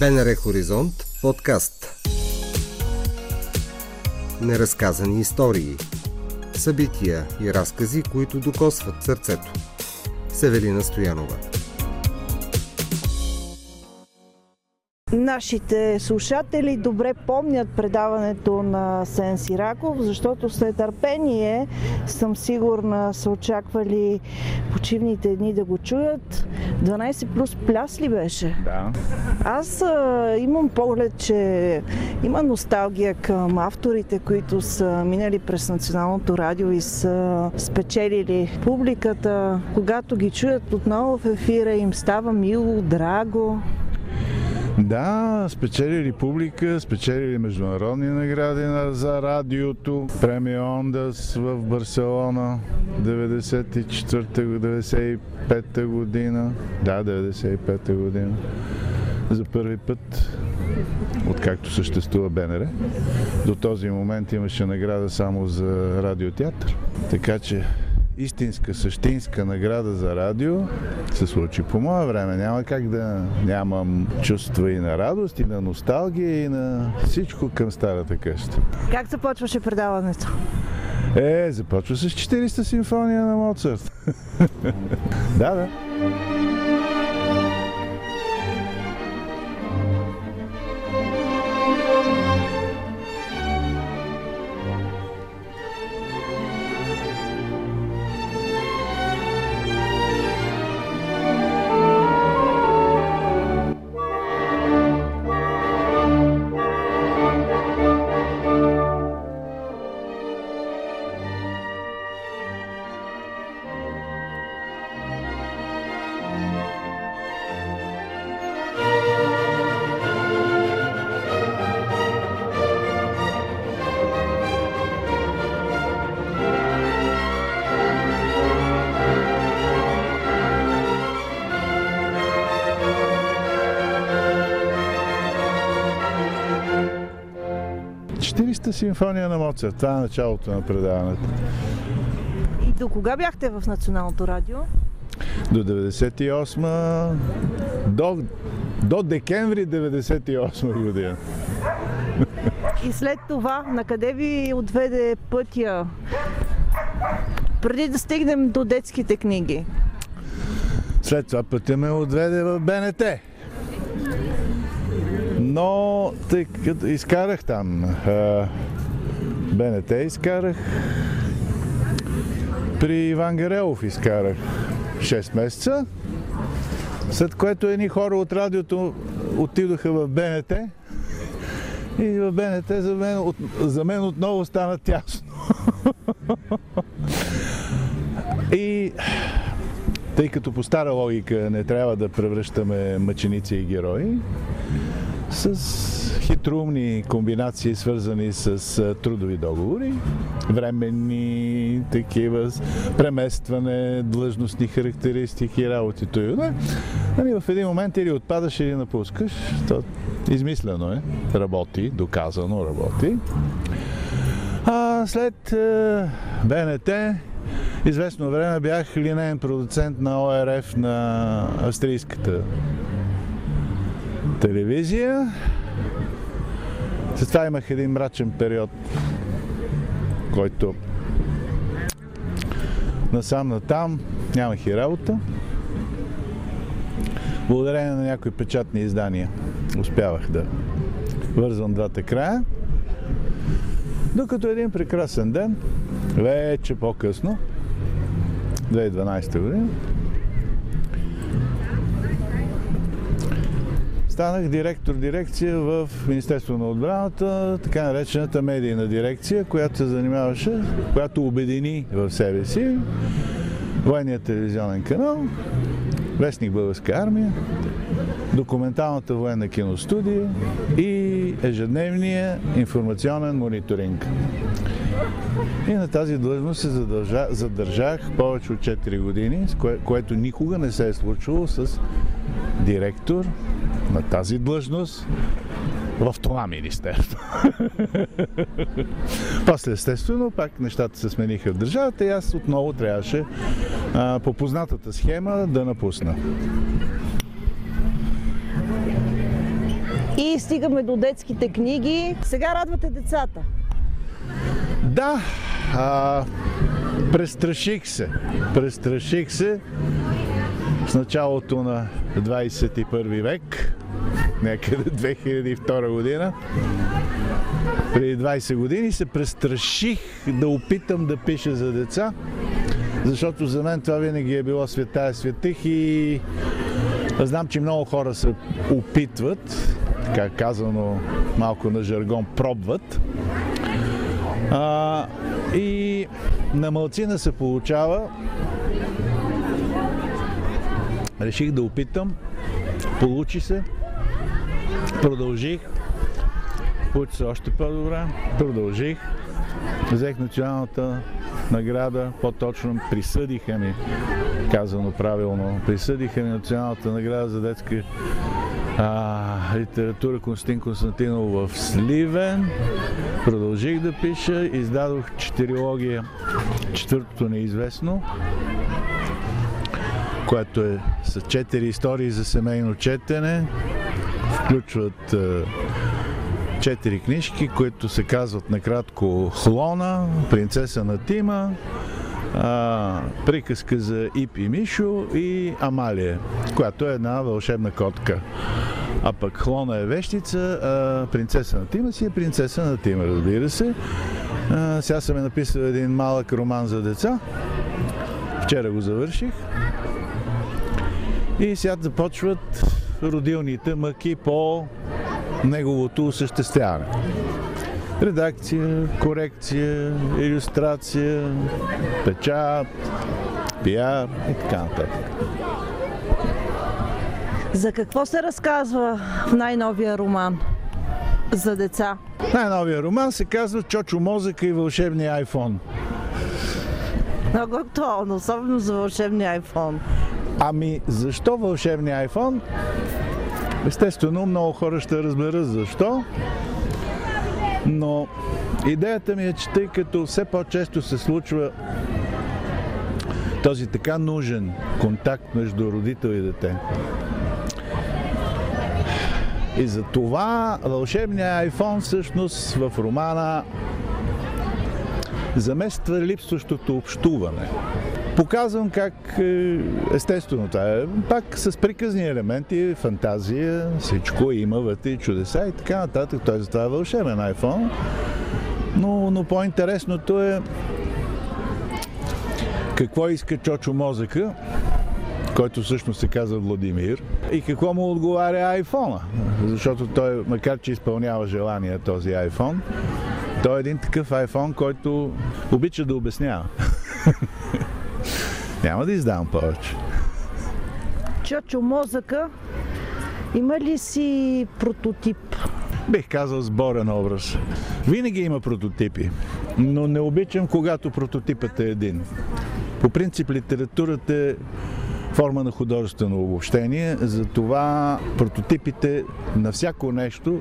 БНР Хоризонт подкаст. Неразказани истории. Събития и разкази, които докосват сърцето. Севелина Стоянова Нашите слушатели добре помнят предаването на Сен Сираков, защото след търпение съм сигурна са очаквали почивните дни да го чуят. 12 плюс пляс ли беше? Да. Аз а, имам поглед, че има носталгия към авторите, които са минали през Националното радио и са спечелили публиката. Когато ги чуят отново в ефира, им става мило, драго. Да, спечелили публика, спечелили международни награди за радиото. Премия Ондас в Барселона 94-95 година. Да, 95 година. За първи път, откакто съществува БНР. До този момент имаше награда само за радиотеатър. Така че истинска, същинска награда за радио се случи по мое време. Няма как да нямам чувства и на радост, и на носталгия, и на всичко към старата къща. Как започваше предаването? Е, започва с 40-та симфония на Моцарт. да, да. 40-та симфония на Моцарт. Това е началото на предаването. И до кога бяхте в Националното радио? До 98 до, до декември 98 година. И след това, на къде ви отведе пътя? Преди да стигнем до детските книги. След това пътя ме отведе в БНТ. Но тъй като изкарах там а, БНТ, изкарах при Иван Гарелов изкарах 6 месеца, след което едни хора от радиото отидоха в БНТ и в БНТ за мен, от, за мен отново стана тясно. и тъй като по стара логика не трябва да превръщаме мъченици и герои, с хитроумни комбинации, свързани с трудови договори, временни такива, преместване, длъжностни характеристики, работи и да. Нали, в един момент или отпадаш, или напускаш. То измислено е. Работи, доказано работи. А след БНТ известно време бях линейен продуцент на ОРФ на австрийската телевизия. След това имах един мрачен период, който насам на там нямах и работа. Благодарение на някои печатни издания успявах да вързвам двата края. Докато един прекрасен ден, вече по-късно, 2012 година, станах директор дирекция в Министерство на отбраната, така наречената медийна дирекция, която се занимаваше, която обедини в себе си военния телевизионен канал, Вестник Българска армия, документалната военна киностудия и ежедневния информационен мониторинг. И на тази длъжност се задържа, задържах повече от 4 години, кое, което никога не се е случвало с директор на тази длъжност в това министерство. После естествено пак нещата се смениха в държавата и аз отново трябваше а, по познатата схема да напусна. И стигаме до детските книги. Сега радвате децата. Да, а, престраших се. Престраших се в началото на 21 век, някъде 2002 година. Преди 20 години се престраших да опитам да пиша за деца, защото за мен това винаги е било света светих и знам, че много хора се опитват, така казано малко на жаргон, пробват. А, и на мълцина се получава. Реших да опитам. Получи се. Продължих. Получи се още по-добре. Продължих. Взех националната награда, по-точно присъдиха ми, казано правилно, присъдиха ми националната награда за детска а, литература Константин Константинов в Сливен. Продължих да пиша, издадох четирилогия Четвъртото неизвестно, което е с четири истории за семейно четене. Включват четири книжки, които се казват накратко Хлона, Принцеса на Тима, приказка за Ип и Мишо и Амалия, която е една вълшебна котка. А пък Хлона е вещица, а принцеса на Тима си е принцеса на Тима, разбира се. А, сега съм е написал един малък роман за деца. Вчера го завърших. И сега започват родилните мъки по неговото осъществяване. Редакция, корекция, иллюстрация, печат, пиар и така нататък. За какво се разказва в най-новия роман за деца? Най-новия роман се казва Чочо мозъка и вълшебния айфон. Много актуално, особено за вълшебния айфон. Ами, защо вълшебния айфон? Естествено, много хора ще разберат защо. Но идеята ми е, че тъй като все по-често се случва този така нужен контакт между родител и дете. И за това вълшебният iPhone всъщност в романа замества липсващото общуване. Показвам как, е, естествено, това е пак с приказни елементи, фантазия, всичко има вътре, чудеса и така нататък. Той за това е вълшебен iPhone. Но, но по-интересното е какво иска Чочо мозъка, който всъщност се казва Владимир, и какво му отговаря айфона. Защото той, макар че изпълнява желания този iPhone, той е един такъв iPhone, който обича да обяснява. Няма да издавам повече. Чочо мозъка, има ли си прототип? Бих казал сборен образ. Винаги има прототипи, но не обичам, когато прототипът е един. По принцип литературата е форма на художествено обобщение, затова прототипите на всяко нещо,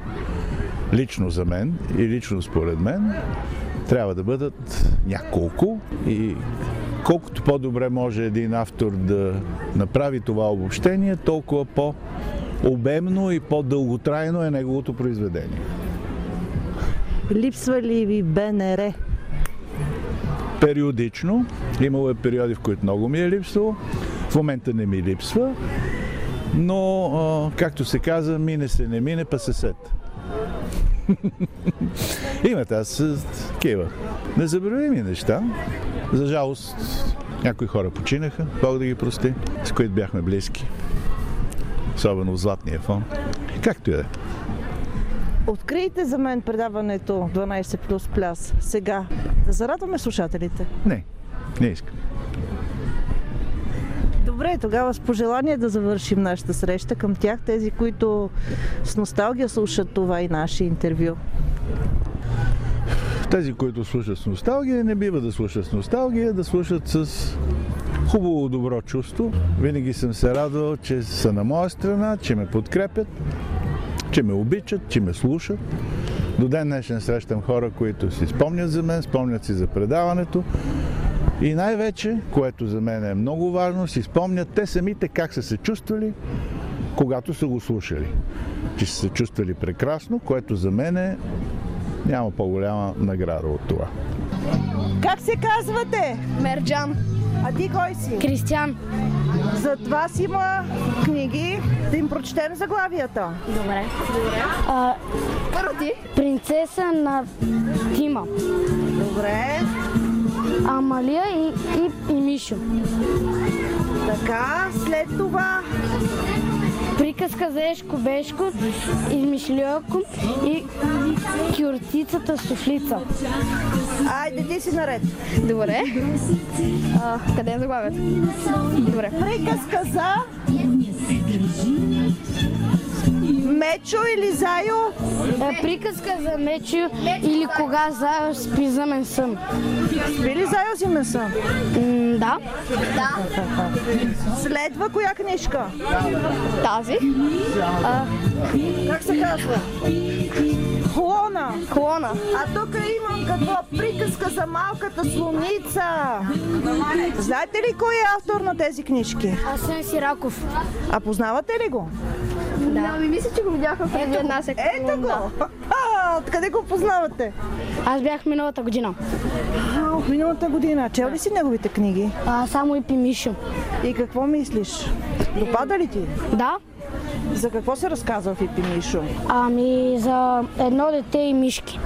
лично за мен и лично според мен, трябва да бъдат няколко и колкото по-добре може един автор да направи това обобщение, толкова по-обемно и по-дълготрайно е неговото произведение. Липсва ли ви БНР? Периодично. Имало е периоди, в които много ми е липсвало. В момента не ми липсва. Но, както се каза, мине се, не мине, па се сет. Има тази такива незабравими неща. За жалост, някои хора починаха, Бог да ги прости, с които бяхме близки. Особено в Златния фон. Както и да е. Открийте за мен предаването 12 плюс пляс сега. Да зарадваме слушателите. Не, не искам. Добре, тогава с пожелание да завършим нашата среща към тях, тези, които с носталгия слушат това и наше интервю. Тези, които слушат с носталгия, не бива да слушат с носталгия, да слушат с хубаво, добро чувство. Винаги съм се радвал, че са на моя страна, че ме подкрепят, че ме обичат, че ме слушат. До ден днешен срещам хора, които си спомнят за мен, спомнят си за предаването. И най-вече, което за мен е много важно, си спомнят те самите как са се чувствали, когато са го слушали. Че са се чувствали прекрасно, което за мен е няма по-голяма награда от това. Как се казвате? Мерджан. А ти кой си? Кристиан. Зад вас има книги. Да им прочетем заглавията. Добре. А, Първо ти. Принцеса на Тима. Добре. Амалия и, и, и Мишо. Така, след това Приказка за Ешко Бешко, Измишлюко и Кюртицата Суфлица. Айде, ти си наред. Добре. А, къде е заглавието? Добре. Приказка за Мечо или Зайо? Е, приказка за Мечо или кога Зао спи за мен сън. Спи ли Зайо си меса? М, да. Следва коя книжка? Тази. Как се казва? Клона. Колона. А тук имам какво? Приказка за малката слоница. Знаете ли кой е автор на тези книжки? Асен Сираков. А познавате ли го? Да. Ами мисля, че го видяхме преди една секунда. Ето го! А, Откъде го познавате? Аз бях миналата година. А, от миналата година. Чел ли си неговите книги? А, само и пи Мишо. И какво мислиш? Допада ли ти? Да. За какво се разказва в Ипи Мишо? Ами за едно дете и мишки,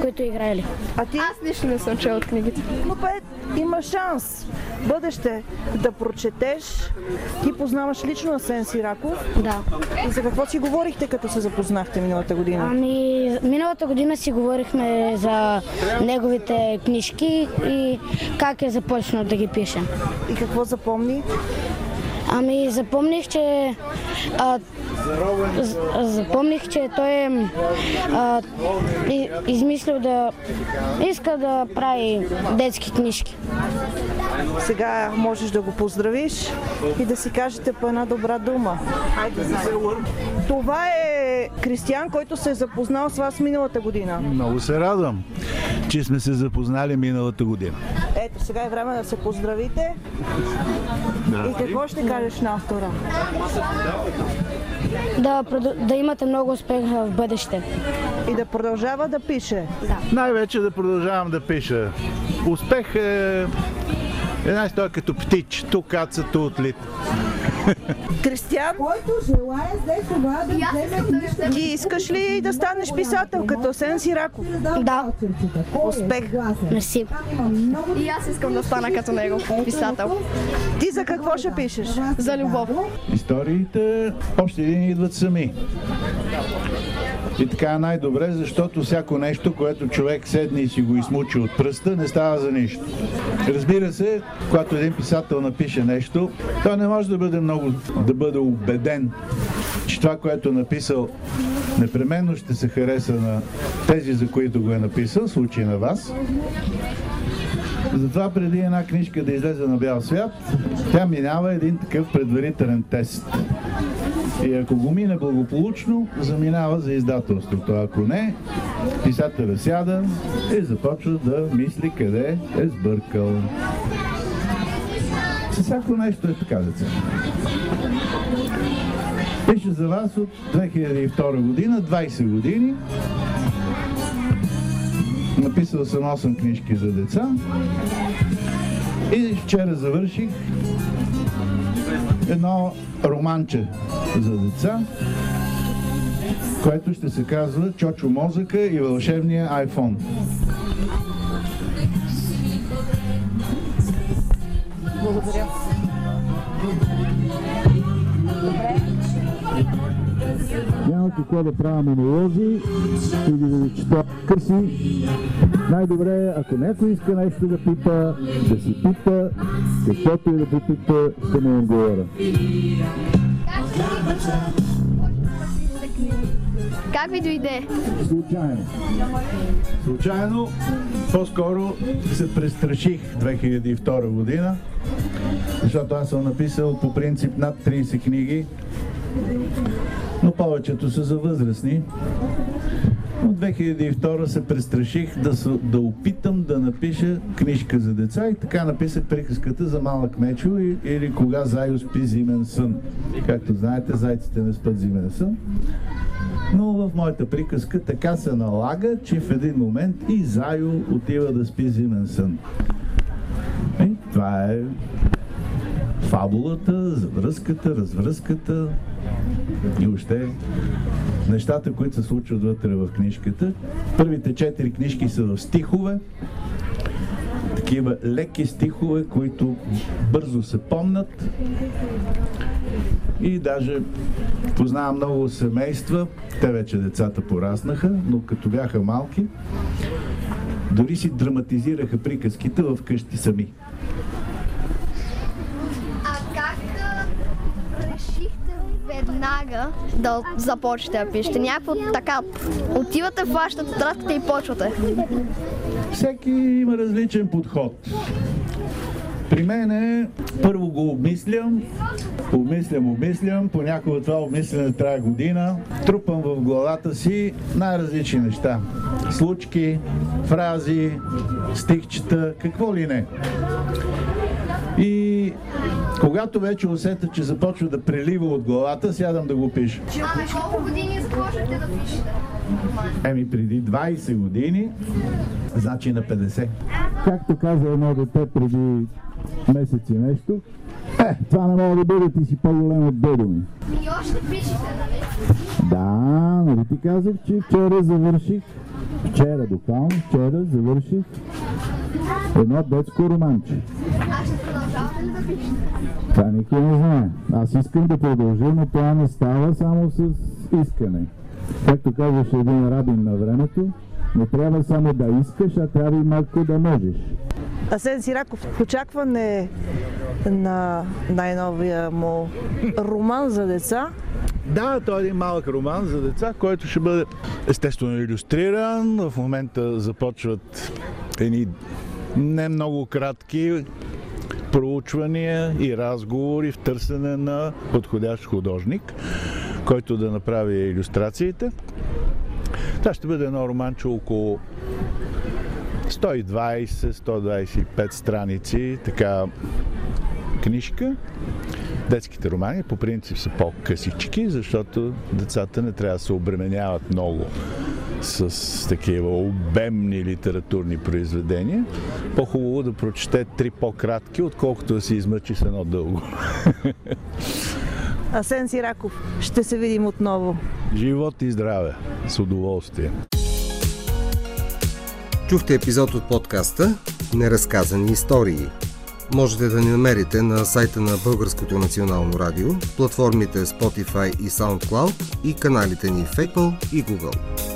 които играели. А ти, Аз нищо не съм чела от книгите. но бе, има шанс бъдеще да прочетеш. Ти познаваш лично Асен Сираков. Да. И за какво си говорихте, като се запознахте миналата година? Ами, миналата година си говорихме за неговите книжки и как е започнал да ги пише. И какво запомни? Ами, запомних, че а, запомних, че той е а, измислил да иска да прави детски книжки. Сега можеш да го поздравиш и да си кажете по една добра дума. Това е Кристиян, който се е запознал с вас миналата година. Много се радвам, че сме се запознали миналата година. Ето, сега е време да се поздравите. И какво ще кажеш на автора? Да, да имате много успех в бъдеще. И да продължава да пише. Най-вече да продължавам да пиша. Успех е една история като птич. Тук каца, ту отлит. Кристиян, който желая след това да вземе ти искаш ли да станеш писател, като Сен Сираков? Да. Успех! Мерси. И аз искам да стана като него, писател. Ти за какво ще пишеш? За любов. Историите още един идват сами. И така е най-добре, защото всяко нещо, което човек седне и си го измучи от пръста, не става за нищо. Разбира се, когато един писател напише нещо, той не може да бъде много, да бъде убеден, че това, което е написал, непременно ще се хареса на тези, за които го е написал, случай на вас. Затова преди една книжка да излезе на бял свят, тя минава един такъв предварителен тест. И ако го мине благополучно, заминава за издателството. Ако не, писателя сяда и започва да мисли къде е сбъркал. С всяко нещо е така, деца. Пише за вас от 2002 година, 20 години. Написал съм 8 книжки за деца. И вчера завърших едно романче за деца, което ще се казва Чочо мозъка и вълшебния iPhone. Благодаря. Какво да правя монолози или да чета къси. Най-добре е, ако някой иска нещо да пипа, да си пипа, каквото и да попита, ще му отговоря. Как ви дойде? Случайно. Случайно, по-скоро се престраших 2002 година, защото аз съм написал по принцип над 30 книги, но повечето са за възрастни. От 2002 се престраших да, са, да опитам да напиша книжка за деца и така написах приказката за малък мечо и, или кога Зайо спи зимен сън. Както знаете, зайците не спят зимен сън. Но в моята приказка така се налага, че в един момент и Зайо отива да спи зимен сън. И това е фабулата, завръзката, развръзката и още нещата, които се случват вътре в книжката. Първите четири книжки са в стихове, такива леки стихове, които бързо се помнат. И даже познавам много семейства, те вече децата пораснаха, но като бяха малки, дори си драматизираха приказките в къщи сами. А как да решихте веднага да започнете да пишете? Някакво така, отивате, фащате тетрадката и почвате. Всеки има различен подход. При мен е, първо го обмислям, обмислям, обмислям, понякога това обмислене трябва година, трупам в главата си най-различни неща. Случки, фрази, стихчета, какво ли не. И когато вече усета, че започва да прелива от главата, сядам да го пиша. А на колко години започнахте да пишете? Еми преди 20 години, значи на 50. Както каза едно дете преди месец и нещо, е, това не мога да бъде, ти си по-голем от дедо ми. И още пишете, нали? Да, нали ти казах, че вчера завърших, вчера буквално, вчера завърших едно детско романче. Това никой не знае. Аз искам да продължа, но това не става само с искане. Както казваше един рабин на времето, не трябва само да искаш, а трябва и малко да можеш. Асен Сираков, в очакване на най-новия му роман за деца. Да, той е един малък роман за деца, който ще бъде естествено иллюстриран. В момента започват едни не много кратки проучвания и разговори в търсене на подходящ художник, който да направи иллюстрациите. Това ще бъде едно романче около 120-125 страници, така книжка. Детските романи по принцип са по-късички, защото децата не трябва да се обременяват много с такива обемни литературни произведения. По-хубаво да прочете три по-кратки, отколкото да се измъчи с едно дълго. Асен Сираков, ще се видим отново. Живот и здраве! С удоволствие! Чухте епизод от подкаста Неразказани истории. Можете да ни намерите на сайта на Българското национално радио, платформите Spotify и SoundCloud и каналите ни в Apple и Google.